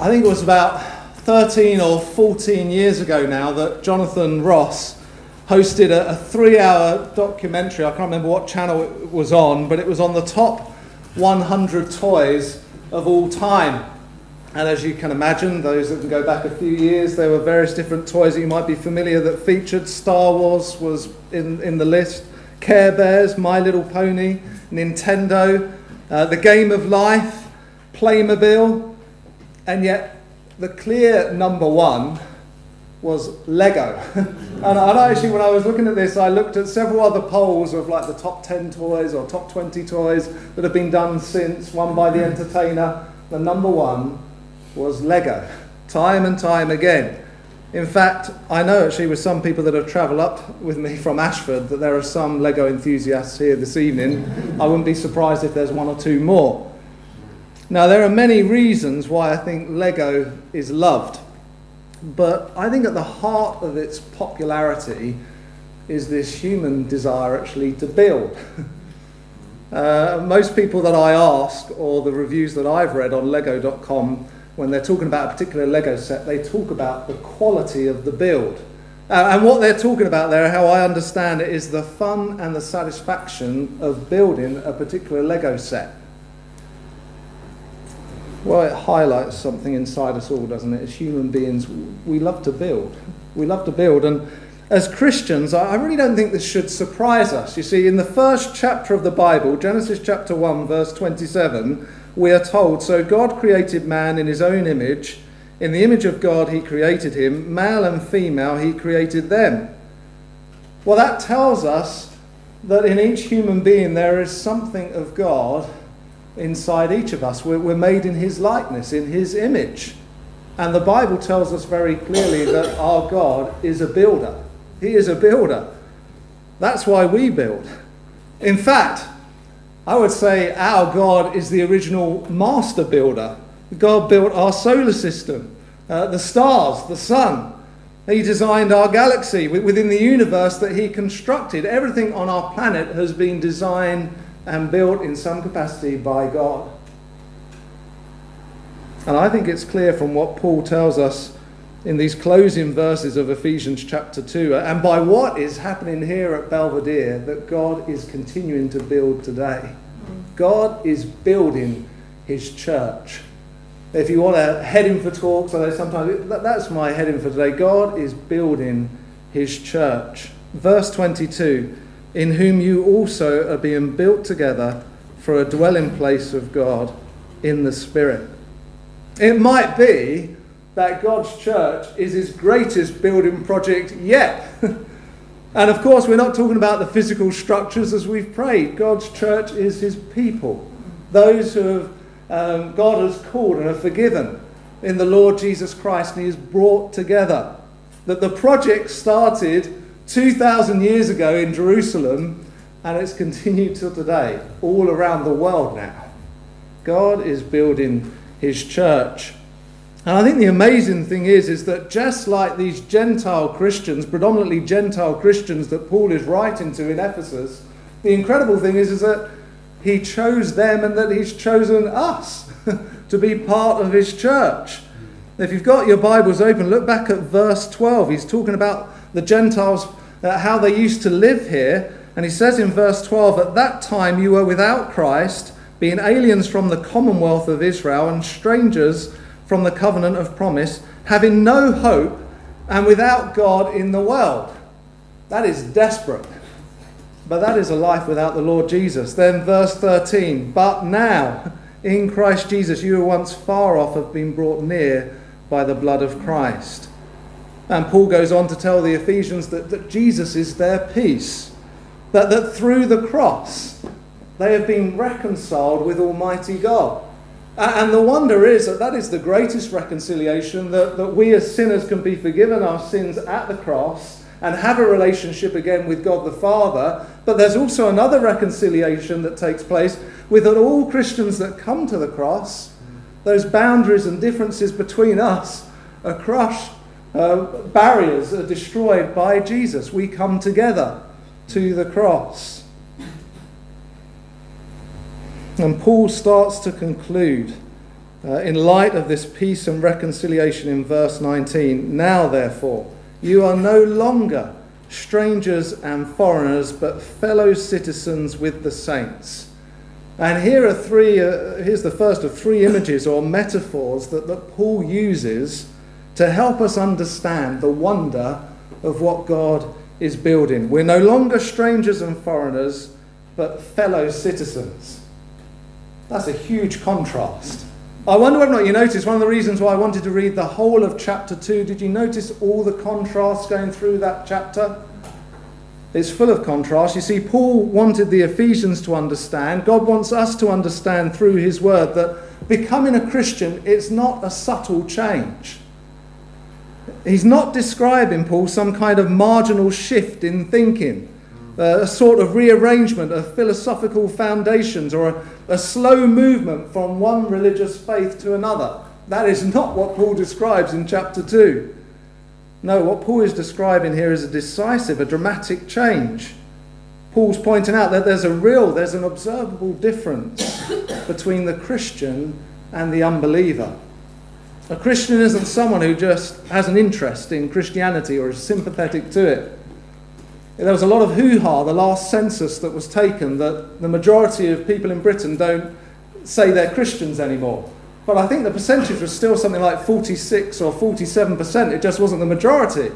I think it was about 13 or 14 years ago now that Jonathan Ross hosted a, a three hour documentary. I can't remember what channel it was on, but it was on the top 100 toys of all time. And as you can imagine, those that can go back a few years, there were various different toys that you might be familiar that featured. Star Wars was in, in the list, Care Bears, My Little Pony, Nintendo, uh, The Game of Life, Playmobil, and yet the clear number one was Lego. and, I actually, when I was looking at this, I looked at several other polls of like the top 10 toys or top 20 toys that have been done since, one by The Entertainer. The number one was Lego, time and time again. In fact, I know actually with some people that have travelled up with me from Ashford that there are some Lego enthusiasts here this evening. I wouldn't be surprised if there's one or two more. Now, there are many reasons why I think Lego is loved, but I think at the heart of its popularity is this human desire actually to build. uh, most people that I ask, or the reviews that I've read on Lego.com, when they're talking about a particular Lego set, they talk about the quality of the build. Uh, and what they're talking about there, how I understand it, is the fun and the satisfaction of building a particular Lego set. Well, it highlights something inside us all, doesn't it? As human beings, we love to build. We love to build. And as Christians, I really don't think this should surprise us. You see, in the first chapter of the Bible, Genesis chapter 1, verse 27, we are told So God created man in his own image. In the image of God, he created him. Male and female, he created them. Well, that tells us that in each human being there is something of God inside each of us. We're, we're made in his likeness, in his image. And the Bible tells us very clearly that our God is a builder. He is a builder. That's why we build. In fact, I would say our God is the original master builder. God built our solar system, uh, the stars, the sun. He designed our galaxy within the universe that He constructed. Everything on our planet has been designed and built in some capacity by God. And I think it's clear from what Paul tells us in these closing verses of Ephesians chapter 2, uh, and by what is happening here at Belvedere, that God is continuing to build today. God is building his church. If you want to head in for talks, I know sometimes that's my heading for today. God is building his church. Verse 22 In whom you also are being built together for a dwelling place of God in the Spirit. It might be that God's church is his greatest building project yet. and of course, we're not talking about the physical structures as we've prayed. God's church is his people, those who have, um, God has called and are forgiven in the Lord Jesus Christ, and he has brought together. That the project started 2,000 years ago in Jerusalem, and it's continued till today, all around the world now. God is building his church. And I think the amazing thing is, is that just like these Gentile Christians, predominantly Gentile Christians that Paul is writing to in Ephesus, the incredible thing is, is that he chose them and that he's chosen us to be part of his church. If you've got your Bibles open, look back at verse 12. He's talking about the Gentiles, uh, how they used to live here. And he says in verse 12, At that time you were without Christ, being aliens from the commonwealth of Israel and strangers from the covenant of promise, having no hope and without God in the world. That is desperate. But that is a life without the Lord Jesus. Then, verse 13, but now, in Christ Jesus, you who once far off have been brought near by the blood of Christ. And Paul goes on to tell the Ephesians that, that Jesus is their peace, that, that through the cross they have been reconciled with Almighty God. And the wonder is that that is the greatest reconciliation that, that we as sinners can be forgiven our sins at the cross and have a relationship again with God the Father. But there's also another reconciliation that takes place with that all Christians that come to the cross, those boundaries and differences between us are crushed, uh, barriers are destroyed by Jesus. We come together to the cross. And Paul starts to conclude uh, in light of this peace and reconciliation in verse 19. Now, therefore, you are no longer strangers and foreigners, but fellow citizens with the saints. And here are three, uh, here's the first of three images or metaphors that, that Paul uses to help us understand the wonder of what God is building. We're no longer strangers and foreigners, but fellow citizens. That's a huge contrast. I wonder whether or not you noticed one of the reasons why I wanted to read the whole of chapter 2. Did you notice all the contrasts going through that chapter? It's full of contrast. You see, Paul wanted the Ephesians to understand, God wants us to understand through his word that becoming a Christian, is not a subtle change. He's not describing, Paul, some kind of marginal shift in thinking, uh, a sort of rearrangement of philosophical foundations, or a, a slow movement from one religious faith to another. That is not what Paul describes in chapter 2. No, what Paul is describing here is a decisive, a dramatic change. Paul's pointing out that there's a real, there's an observable difference between the Christian and the unbeliever. A Christian isn't someone who just has an interest in Christianity or is sympathetic to it. There was a lot of hoo ha the last census that was taken that the majority of people in Britain don't say they're Christians anymore. But I think the percentage was still something like 46 or 47%. It just wasn't the majority.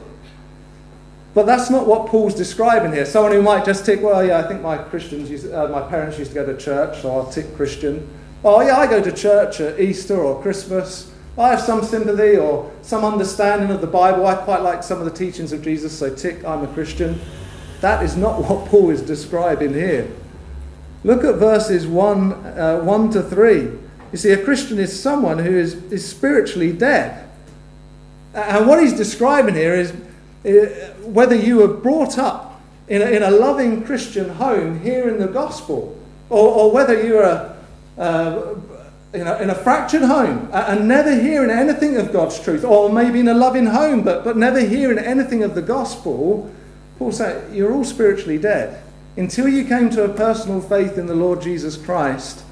But that's not what Paul's describing here. Someone who might just tick, well, yeah, I think my Christians, used, uh, my parents used to go to church, so I'll tick Christian. Oh, yeah, I go to church at Easter or Christmas. I have some sympathy or some understanding of the Bible. I quite like some of the teachings of Jesus, so tick, I'm a Christian. That is not what Paul is describing here. Look at verses 1, uh, 1 to 3. You see, a Christian is someone who is, is spiritually dead. And what he's describing here is uh, whether you were brought up in a, in a loving Christian home hearing the gospel, or, or whether you are uh, in, a, in a fractured home and never hearing anything of God's truth, or maybe in a loving home but, but never hearing anything of the gospel, Paul said, You're all spiritually dead. Until you came to a personal faith in the Lord Jesus Christ,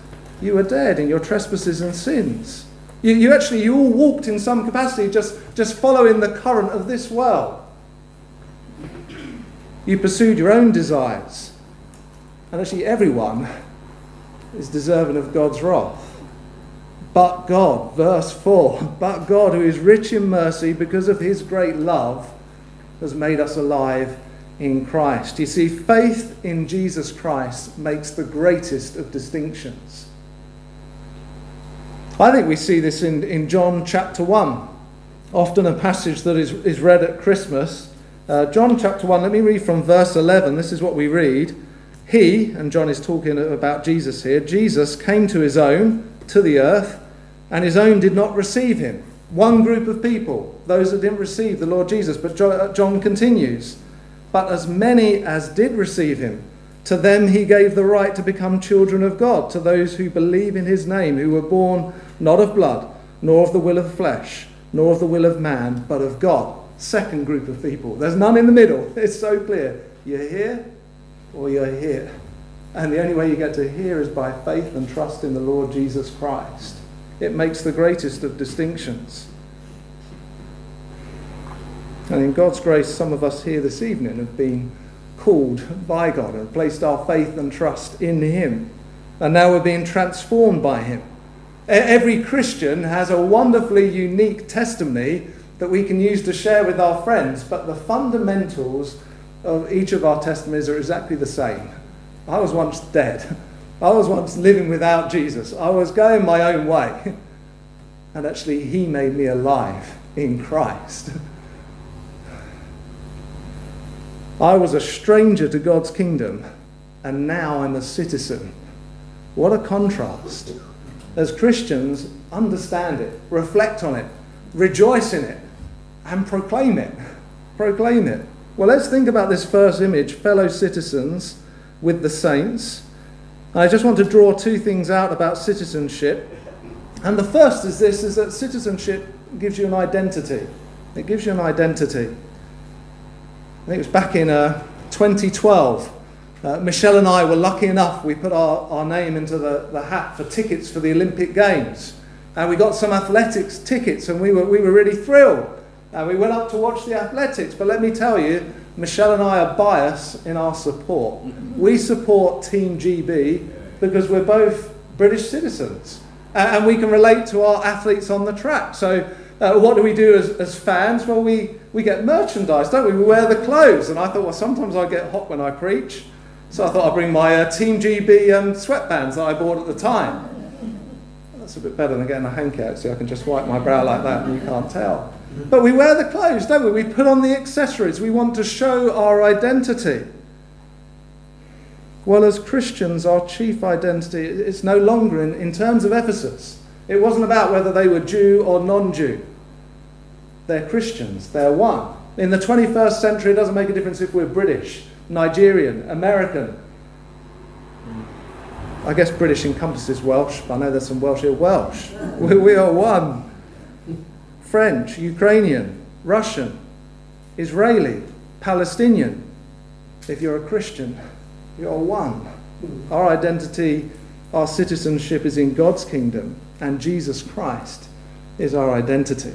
you were dead in your trespasses and sins. You, you actually, you all walked in some capacity just, just following the current of this world. You pursued your own desires. And actually, everyone is deserving of God's wrath. But God, verse 4, but God, who is rich in mercy because of his great love, has made us alive in Christ. You see, faith in Jesus Christ makes the greatest of distinctions. I think we see this in, in John chapter 1, often a passage that is, is read at Christmas. Uh, John chapter 1, let me read from verse 11. This is what we read. He, and John is talking about Jesus here, Jesus came to his own, to the earth, and his own did not receive him. One group of people, those that didn't receive the Lord Jesus. But uh, John continues. But as many as did receive him, to them he gave the right to become children of God, to those who believe in his name, who were born not of blood, nor of the will of flesh, nor of the will of man, but of God. Second group of people. There's none in the middle. It's so clear. You're here or you're here. And the only way you get to here is by faith and trust in the Lord Jesus Christ. It makes the greatest of distinctions. And in God's grace, some of us here this evening have been called by God and placed our faith and trust in Him. And now we're being transformed by Him. Every Christian has a wonderfully unique testimony that we can use to share with our friends, but the fundamentals of each of our testimonies are exactly the same. I was once dead. I was once living without Jesus. I was going my own way. And actually, He made me alive in Christ. I was a stranger to God's kingdom, and now I'm a citizen. What a contrast. As Christians, understand it, reflect on it, rejoice in it, and proclaim it. Proclaim it. Well, let's think about this first image fellow citizens with the saints. I just want to draw two things out about citizenship. And the first is this is that citizenship gives you an identity. It gives you an identity. I think it was back in uh, 2012. Uh, Michelle and I were lucky enough, we put our, our name into the, the hat for tickets for the Olympic Games. And we got some athletics tickets and we were, we were really thrilled. And we went up to watch the athletics. But let me tell you, Michelle and I are biased in our support. We support Team GB because we're both British citizens. And we can relate to our athletes on the track. So, uh, what do we do as, as fans? Well, we, we get merchandise, don't we? We wear the clothes. And I thought, well, sometimes I get hot when I preach. So I thought I'd bring my uh, Team GB um, sweatbands that I bought at the time. That's a bit better than getting a hanky out, so I can just wipe my brow like that and you can't tell. But we wear the clothes, don't we? We put on the accessories. We want to show our identity. Well, as Christians, our chief identity is no longer in, in terms of Ephesus. It wasn't about whether they were Jew or non Jew. They're Christians, they're one. In the 21st century, it doesn't make a difference if we're British, Nigerian, American. I guess British encompasses Welsh, but I know there's some Welsh here. Welsh. We, we are one. French, Ukrainian, Russian, Israeli, Palestinian. If you're a Christian, you're one. Our identity, our citizenship is in God's kingdom, and Jesus Christ is our identity.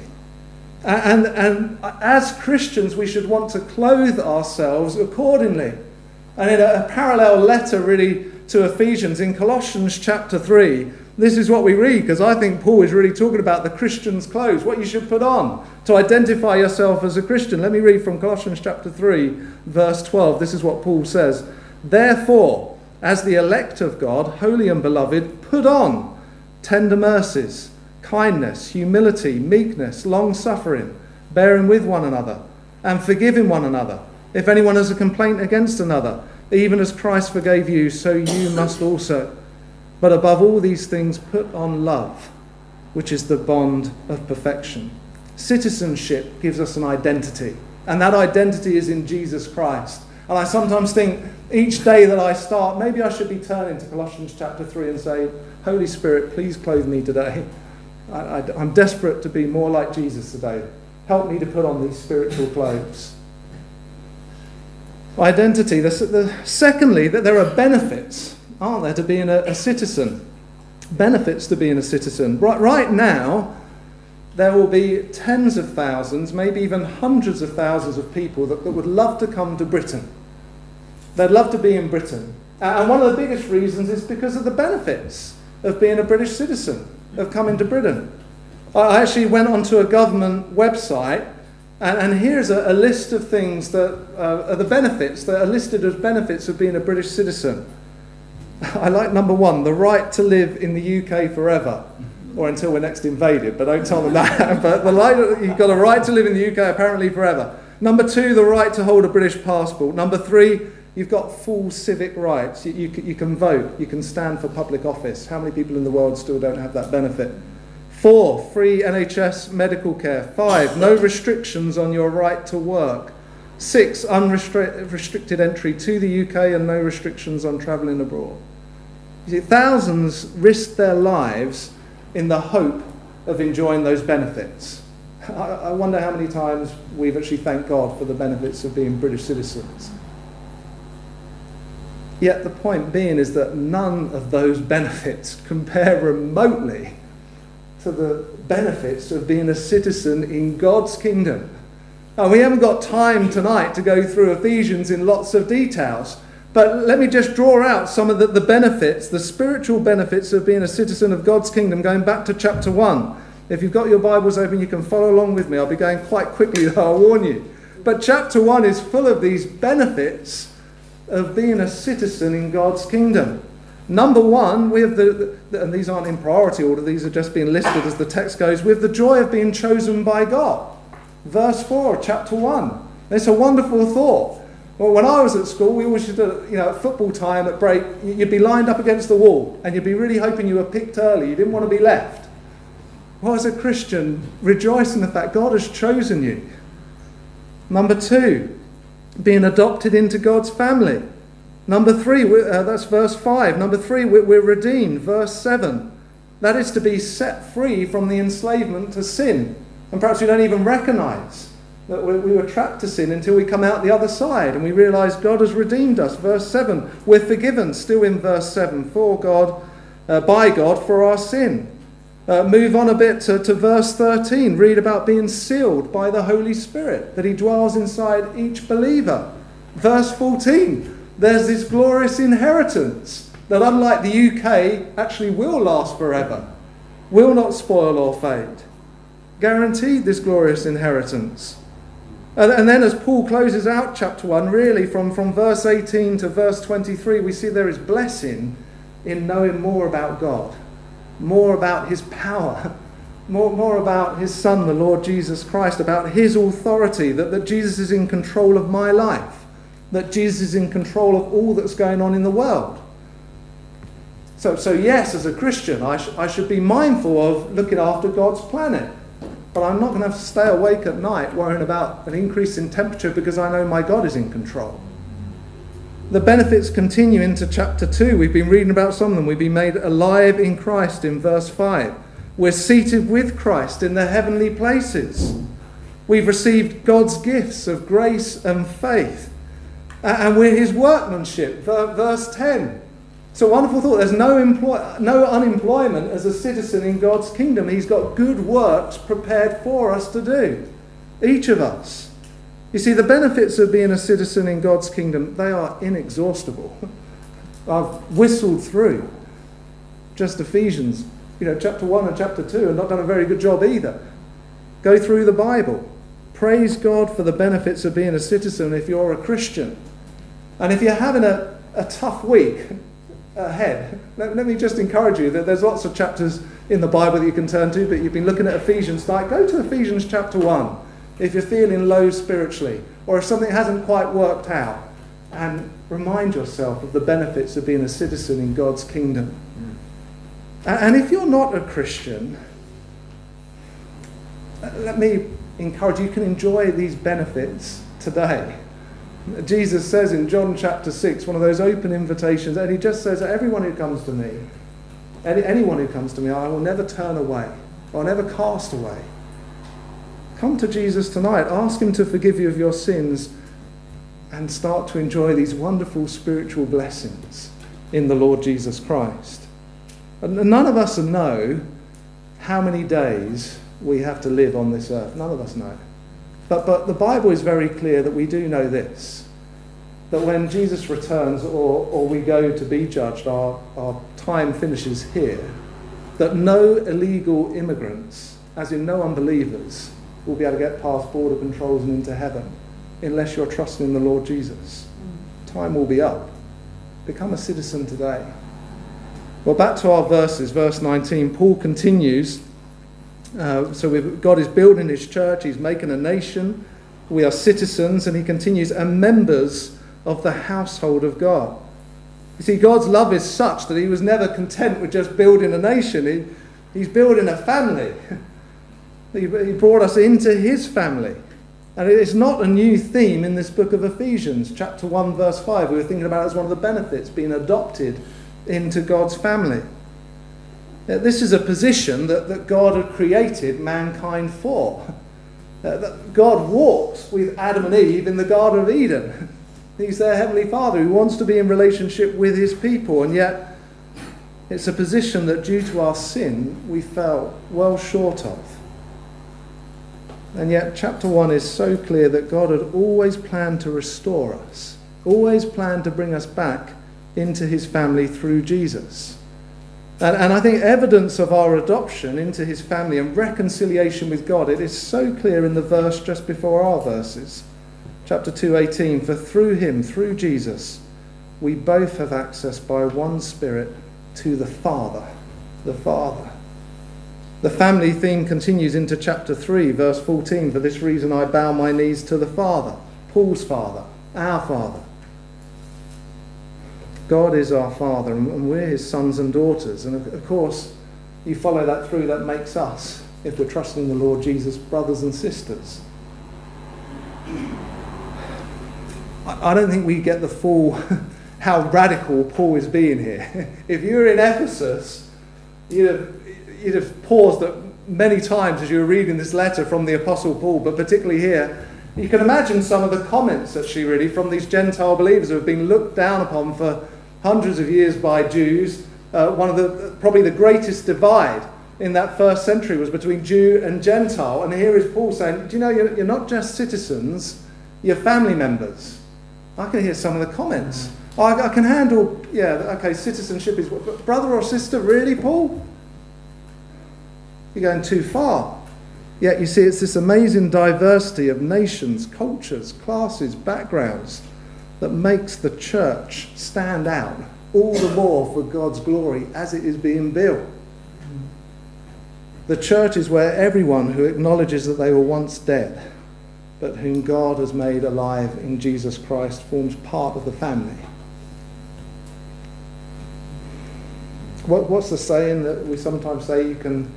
And, and as Christians, we should want to clothe ourselves accordingly. And in a, a parallel letter, really, to Ephesians, in Colossians chapter 3, this is what we read because I think Paul is really talking about the Christian's clothes, what you should put on to identify yourself as a Christian. Let me read from Colossians chapter 3, verse 12. This is what Paul says. Therefore, as the elect of God, holy and beloved, put on tender mercies, kindness, humility, meekness, long suffering, bearing with one another, and forgiving one another. If anyone has a complaint against another, even as Christ forgave you, so you must also. But above all these things, put on love, which is the bond of perfection. Citizenship gives us an identity, and that identity is in Jesus Christ. And I sometimes think each day that I start, maybe I should be turning to Colossians chapter 3 and say, Holy Spirit, please clothe me today. I, am desperate to be more like Jesus today. Help me to put on these spiritual clothes. Identity. The, the, secondly, that there are benefits aren't there, to being a, a citizen? Benefits to being a citizen. Right, right now, there will be tens of thousands, maybe even hundreds of thousands of people that, that would love to come to Britain. They'd love to be in Britain. And one of the biggest reasons is because of the benefits of being a British citizen, of coming to Britain. I actually went onto a government website, and, and here's a, a, list of things that uh, are the benefits that are listed as benefits of being a British citizen. I like number one, the right to live in the UK forever, or until we're next invaded, but don't tell them that. but the you've got a right to live in the UK apparently forever. Number two, the right to hold a British passport. Number three, you've got full civic rights. You, you, you can vote, you can stand for public office. How many people in the world still don't have that benefit? Four, free NHS medical care. Five, no restrictions on your right to work. Six, unrestricted entry to the UK and no restrictions on travelling abroad. You see, thousands risked their lives in the hope of enjoying those benefits. I, I wonder how many times we've actually thanked God for the benefits of being British citizens. Yet the point being is that none of those benefits compare remotely to the benefits of being a citizen in God's kingdom and we haven't got time tonight to go through Ephesians in lots of details. But let me just draw out some of the, the benefits, the spiritual benefits of being a citizen of God's kingdom, going back to chapter 1. If you've got your Bibles open, you can follow along with me. I'll be going quite quickly, though, I'll warn you. But chapter 1 is full of these benefits of being a citizen in God's kingdom. Number one, we have the, the, and these aren't in priority order, these are just being listed as the text goes, with the joy of being chosen by God verse 4, chapter 1. It's a wonderful thought. Well, when I was at school, we always used to, you know, at football time, at break, you'd be lined up against the wall and you'd be really hoping you were picked early. You didn't want to be left. Well, as a Christian, rejoice in the fact God has chosen you. Number two, being adopted into God's family. Number three, uh, that's verse 5. Number three, we're redeemed. Verse 7. That is to be set free from the enslavement to sin. And perhaps we don't even recognize that we were trapped to sin until we come out the other side and we realize God has redeemed us. Verse 7, we're forgiven, still in verse 7, for God, uh, by God for our sin. Uh, move on a bit to, to verse 13. Read about being sealed by the Holy Spirit, that He dwells inside each believer. Verse 14. There's this glorious inheritance that, unlike the UK, actually will last forever, will not spoil or fade. Guaranteed this glorious inheritance. And, and then, as Paul closes out chapter 1, really from, from verse 18 to verse 23, we see there is blessing in knowing more about God, more about his power, more, more about his Son, the Lord Jesus Christ, about his authority, that, that Jesus is in control of my life, that Jesus is in control of all that's going on in the world. So, so yes, as a Christian, I, sh- I should be mindful of looking after God's planet. But I'm not going to have to stay awake at night worrying about an increase in temperature because I know my God is in control. The benefits continue into chapter 2. We've been reading about some of them. We've been made alive in Christ in verse 5. We're seated with Christ in the heavenly places. We've received God's gifts of grace and faith. And we're his workmanship. Verse 10. It's a wonderful thought. There's no, employ- no unemployment as a citizen in God's kingdom. He's got good works prepared for us to do, each of us. You see, the benefits of being a citizen in God's kingdom, they are inexhaustible. I've whistled through just Ephesians, you know, chapter 1 and chapter 2, and not done a very good job either. Go through the Bible. Praise God for the benefits of being a citizen if you're a Christian. And if you're having a, a tough week, ahead. Let, let, me just encourage you that there's lots of chapters in the Bible that you can turn to, but you've been looking at Ephesians tonight. Go to Ephesians chapter 1 if you're feeling low spiritually or if something hasn't quite worked out and remind yourself of the benefits of being a citizen in God's kingdom. Mm. And if you're not a Christian, let me encourage you, you can enjoy these benefits today. Jesus says in John chapter 6, one of those open invitations, and he just says, Everyone who comes to me, any, anyone who comes to me, I will never turn away, I'll never cast away. Come to Jesus tonight, ask him to forgive you of your sins, and start to enjoy these wonderful spiritual blessings in the Lord Jesus Christ. And none of us know how many days we have to live on this earth. None of us know. But, but the Bible is very clear that we do know this that when Jesus returns or, or we go to be judged, our, our time finishes here. That no illegal immigrants, as in no unbelievers, will be able to get past border controls and into heaven unless you're trusting in the Lord Jesus. Time will be up. Become a citizen today. Well, back to our verses, verse 19. Paul continues uh, so God is building his church, he's making a nation. We are citizens, and he continues, and members of the household of God. You see, God's love is such that he was never content with just building a nation, he, he's building a family. he, he brought us into his family. And it is not a new theme in this book of Ephesians, chapter 1, verse 5. We were thinking about it as one of the benefits, being adopted into God's family. This is a position that, that God had created mankind for. Uh, that God walks with Adam and Eve in the Garden of Eden. He's their Heavenly Father who wants to be in relationship with His people, and yet it's a position that due to our sin we fell well short of. And yet, chapter 1 is so clear that God had always planned to restore us, always planned to bring us back into His family through Jesus. And, and I think evidence of our adoption into his family and reconciliation with God, it is so clear in the verse just before our verses. Chapter 2:18 For through him, through Jesus, we both have access by one spirit to the Father, the Father. The family theme continues into chapter 3, verse 14. For this reason I bow my knees to the Father, Paul's Father, our Father God is our Father and we're His sons and daughters. And of course, you follow that through, that makes us, if we're trusting the Lord Jesus, brothers and sisters. I don't think we get the full how radical Paul is being here. if you were in Ephesus, you'd have, you'd have paused many times as you were reading this letter from the Apostle Paul, but particularly here. You can imagine some of the comments that she really from these Gentile believers who have been looked down upon for hundreds of years by Jews, uh, one of the probably the greatest divide in that first century was between Jew and Gentile. And here is Paul saying, Do you know, you're, you're not just citizens, you're family members. I can hear some of the comments. I, I can handle, yeah, okay, citizenship is, but brother or sister, really, Paul? You're going too far. Yet you see, it's this amazing diversity of nations, cultures, classes, backgrounds that makes the church stand out all the more for God's glory as it is being built. The church is where everyone who acknowledges that they were once dead, but whom God has made alive in Jesus Christ, forms part of the family. What, what's the saying that we sometimes say you can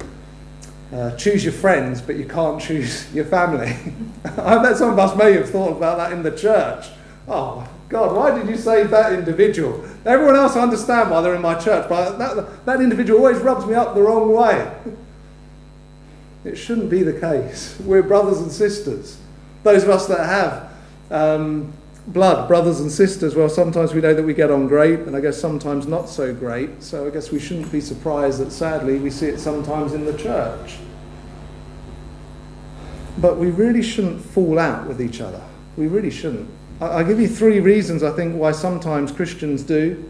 uh, choose your friends, but you can't choose your family? I bet some of us may have thought about that in the church. Oh, God, why did you save that individual? Everyone else I understand why they're in my church, but that, that individual always rubs me up the wrong way. It shouldn't be the case. We're brothers and sisters. Those of us that have um, blood, brothers and sisters, well, sometimes we know that we get on great, and I guess sometimes not so great. So I guess we shouldn't be surprised that sadly we see it sometimes in the church. But we really shouldn't fall out with each other. We really shouldn't. I'll give you three reasons I think why sometimes Christians do.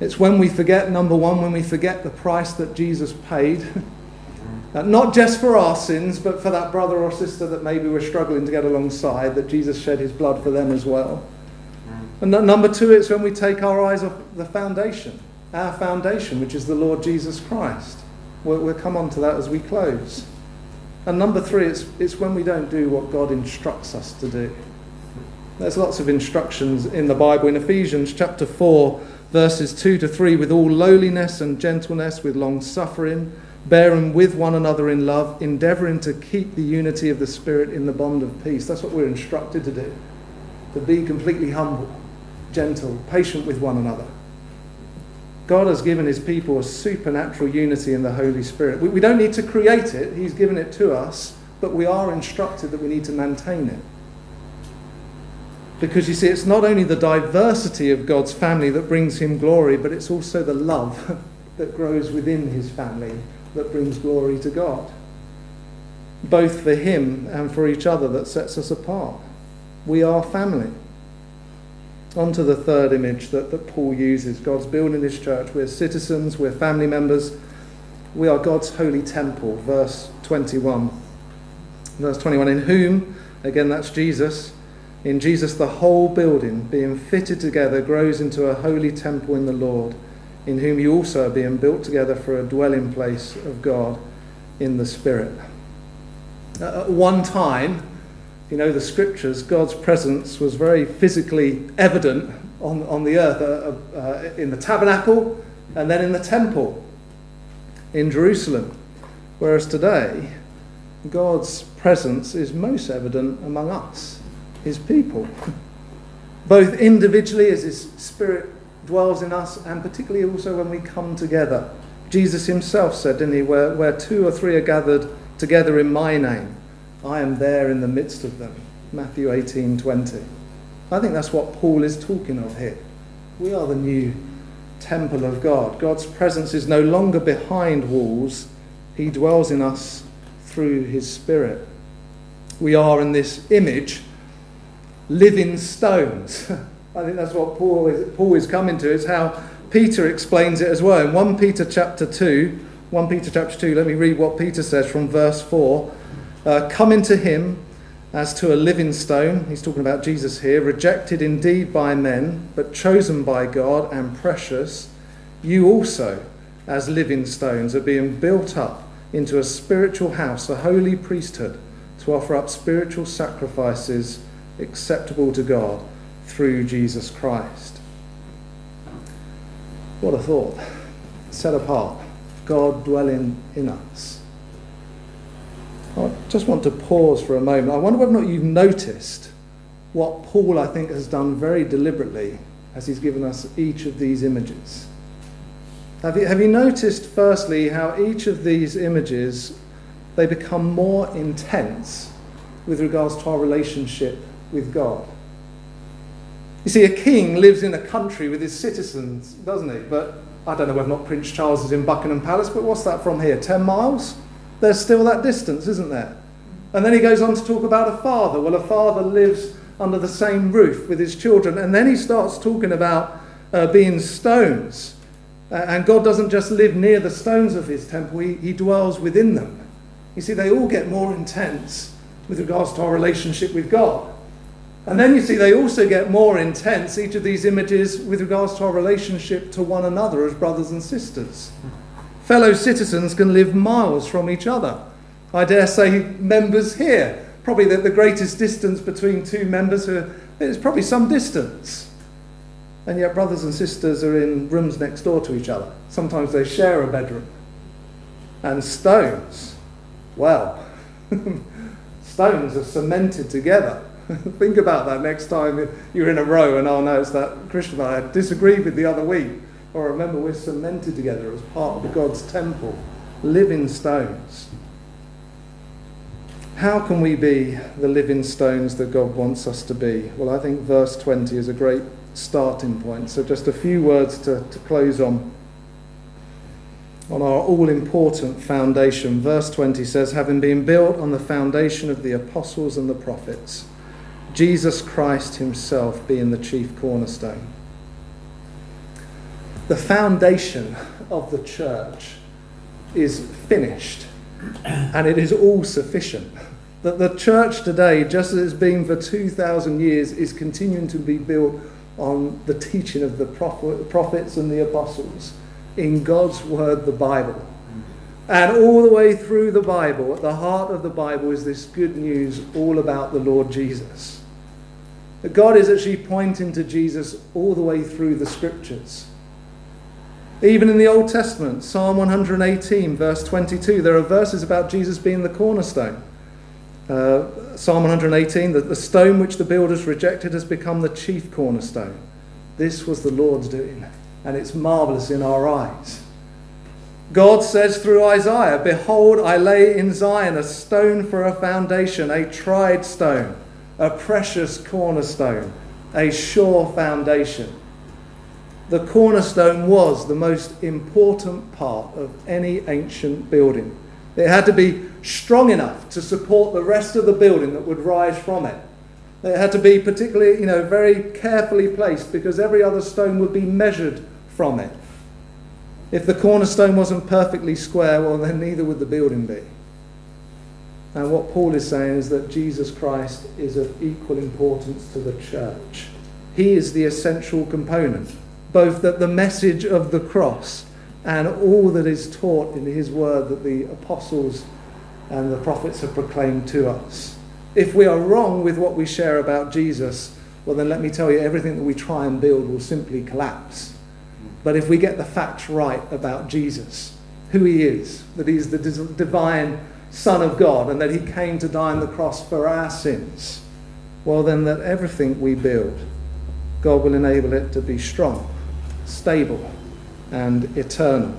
It's when we forget, number one, when we forget the price that Jesus paid. Uh, not just for our sins, but for that brother or sister that maybe we're struggling to get alongside, that Jesus shed his blood for them as well. And number two, it's when we take our eyes off the foundation, our foundation, which is the Lord Jesus Christ. We'll, we'll come on to that as we close. And number three, it's, it's when we don't do what God instructs us to do. There's lots of instructions in the Bible. In Ephesians chapter 4, verses 2 to 3, with all lowliness and gentleness, with long suffering bearing with one another in love, endeavoring to keep the unity of the Spirit in the bond of peace. That's what we're instructed to do. To be completely humble, gentle, patient with one another. God has given his people a supernatural unity in the Holy Spirit. We, we don't need to create it, he's given it to us, but we are instructed that we need to maintain it. Because you see, it's not only the diversity of God's family that brings him glory, but it's also the love that grows within his family that brings glory to God, both for Him and for each other that sets us apart. We are family. On to the third image that, that Paul uses God's building His church. We're citizens, we're family members, we are God's holy temple. Verse 21. Verse 21 In whom, again, that's Jesus. In Jesus, the whole building, being fitted together, grows into a holy temple in the Lord in whom you also are being built together for a dwelling place of God in the Spirit. At one time, you know, the scriptures, God's presence was very physically evident on, on the earth, uh, uh, in the tabernacle and then in the temple in Jerusalem. Whereas today, God's presence is most evident among us, his people. Both individually as his spirit dwells in us, and particularly also when we come together. Jesus himself said, didn't he, where, where two or three are gathered together in my name, I am there in the midst of them. Matthew 18 20. I think that's what Paul is talking of here. We are the new temple of God. God's presence is no longer behind walls, He dwells in us through His Spirit. We are in this image living stones. I think that's what Paul is, Paul is coming to. It's how Peter explains it as well. In 1 Peter chapter 2, 1 Peter chapter 2, let me read what Peter says from verse 4. Uh, Come into him as to a living stone, he's talking about Jesus here, rejected indeed by men, but chosen by God and precious. You also, as living stones, are being built up into a spiritual house, a holy priesthood, to offer up spiritual sacrifices acceptable to God through Jesus Christ. What a thought. Set apart, God dwelling in us. I just want to pause for a moment. I wonder whether or not you've noticed what Paul, I think, has done very deliberately as he's given us each of these images. Have you, have you noticed, firstly, how each of these images they become more intense with regards to our relationship with God? You see, a king lives in a country with his citizens, doesn't he? But I don't know whether or not Prince Charles is in Buckingham Palace, but what's that from here? 10 miles? There's still that distance, isn't there? And then he goes on to talk about a father. Well, a father lives under the same roof with his children. And then he starts talking about uh, being stones. Uh, and God doesn't just live near the stones of his temple, he, he dwells within them. You see, they all get more intense with regards to our relationship with God. And then you see, they also get more intense, each of these images, with regards to our relationship to one another as brothers and sisters. Fellow citizens can live miles from each other. I dare say members here, probably the, the greatest distance between two members, there's probably some distance. And yet, brothers and sisters are in rooms next door to each other. Sometimes they share a bedroom. And stones, well, stones are cemented together. Think about that next time you're in a row and, oh no, it's that Christian I disagreed with the other week. Or remember, we're cemented together as part of God's temple, living stones. How can we be the living stones that God wants us to be? Well, I think verse 20 is a great starting point. So, just a few words to, to close on. On our all important foundation. Verse 20 says, Having been built on the foundation of the apostles and the prophets Jesus Christ Himself being the chief cornerstone. The foundation of the church is finished and it is all sufficient. That the church today, just as it's been for 2,000 years, is continuing to be built on the teaching of the prophets and the apostles in God's word, the Bible. And all the way through the Bible, at the heart of the Bible, is this good news all about the Lord Jesus. That God is actually pointing to Jesus all the way through the scriptures. Even in the Old Testament, Psalm 118, verse 22, there are verses about Jesus being the cornerstone. Uh, Psalm 118, that the stone which the builders rejected has become the chief cornerstone. This was the Lord's doing, and it's marvelous in our eyes. God says through Isaiah, Behold, I lay in Zion a stone for a foundation, a tried stone a precious cornerstone, a sure foundation. The cornerstone was the most important part of any ancient building. It had to be strong enough to support the rest of the building that would rise from it. It had to be particularly, you know, very carefully placed because every other stone would be measured from it. If the cornerstone wasn't perfectly square, well, then neither would the building be. And what Paul is saying is that Jesus Christ is of equal importance to the church. He is the essential component, both that the message of the cross and all that is taught in his word that the apostles and the prophets have proclaimed to us. If we are wrong with what we share about Jesus, well, then let me tell you, everything that we try and build will simply collapse. But if we get the facts right about Jesus, who he is, that he's the divine Son of God and that he came to die on the cross for our sins, well, then that everything we build, God will enable it to be strong, stable, and eternal.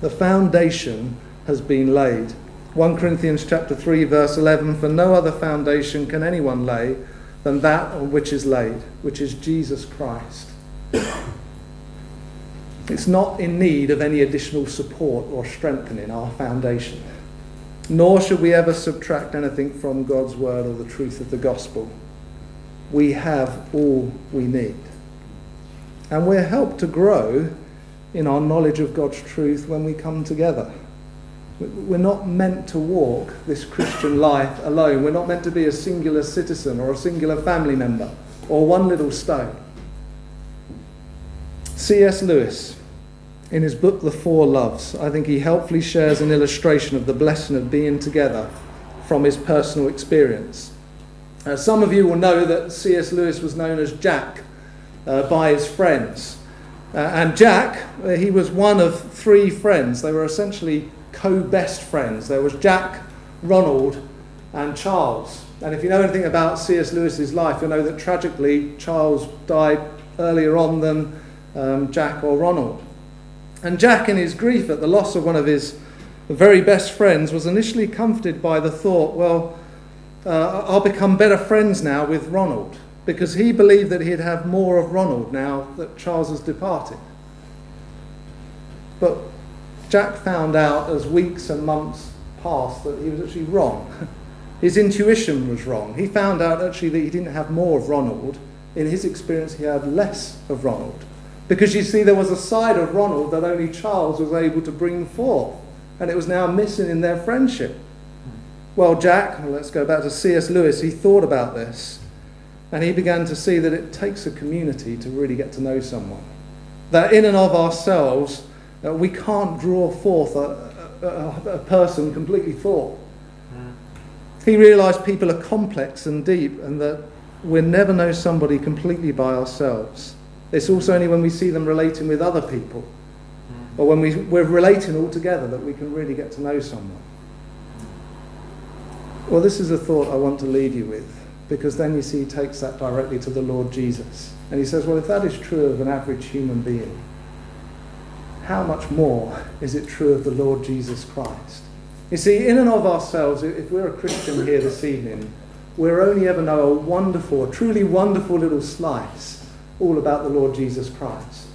The foundation has been laid. 1 Corinthians chapter 3 verse 11 for no other foundation can anyone lay than that on which is laid which is Jesus Christ. It's not in need of any additional support or strengthening our foundation nor should we ever subtract anything from God's word or the truth of the gospel. We have all we need. And we're helped to grow in our knowledge of God's truth when we come together. We're not meant to walk this Christian life alone. We're not meant to be a singular citizen or a singular family member or one little stone. C.S. Lewis in his book, The Four Loves, I think he helpfully shares an illustration of the blessing of being together from his personal experience. Uh, some of you will know that C.S. Lewis was known as Jack uh, by his friends. Uh, and Jack, uh, he was one of three friends. They were essentially co best friends. There was Jack, Ronald, and Charles. And if you know anything about C.S. Lewis's life, you'll know that tragically Charles died earlier on than um, Jack or Ronald. And Jack, in his grief at the loss of one of his very best friends, was initially comforted by the thought, well, uh, I'll become better friends now with Ronald, because he believed that he'd have more of Ronald now that Charles has departed. But Jack found out as weeks and months passed that he was actually wrong. His intuition was wrong. He found out actually that he didn't have more of Ronald. In his experience, he had less of Ronald. Because you see, there was a side of Ronald that only Charles was able to bring forth, and it was now missing in their friendship. Well, Jack, let's go back to C.S. Lewis, he thought about this, and he began to see that it takes a community to really get to know someone. That in and of ourselves, uh, we can't draw forth a, a, a person completely full. He realized people are complex and deep, and that we'll never know somebody completely by ourselves. It's also only when we see them relating with other people, or when we, we're relating all together, that we can really get to know someone. Well, this is a thought I want to leave you with, because then you see he takes that directly to the Lord Jesus. And he says, Well, if that is true of an average human being, how much more is it true of the Lord Jesus Christ? You see, in and of ourselves, if we're a Christian here this evening, we're only ever know a wonderful, a truly wonderful little slice all about the Lord Jesus Christ.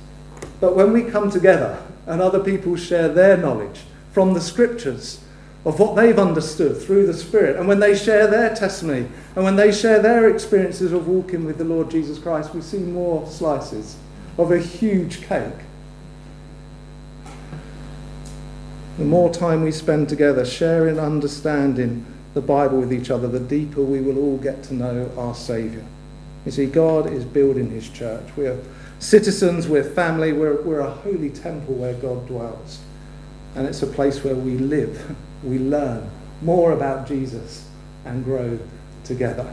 But when we come together and other people share their knowledge from the scriptures of what they've understood through the Spirit, and when they share their testimony, and when they share their experiences of walking with the Lord Jesus Christ, we see more slices of a huge cake The more time we spend together sharing, understanding the Bible with each other, the deeper we will all get to know our Saviour. You see, God is building His church. We are citizens, we're family, we're, we're a holy temple where God dwells. And it's a place where we live, we learn more about Jesus, and grow together.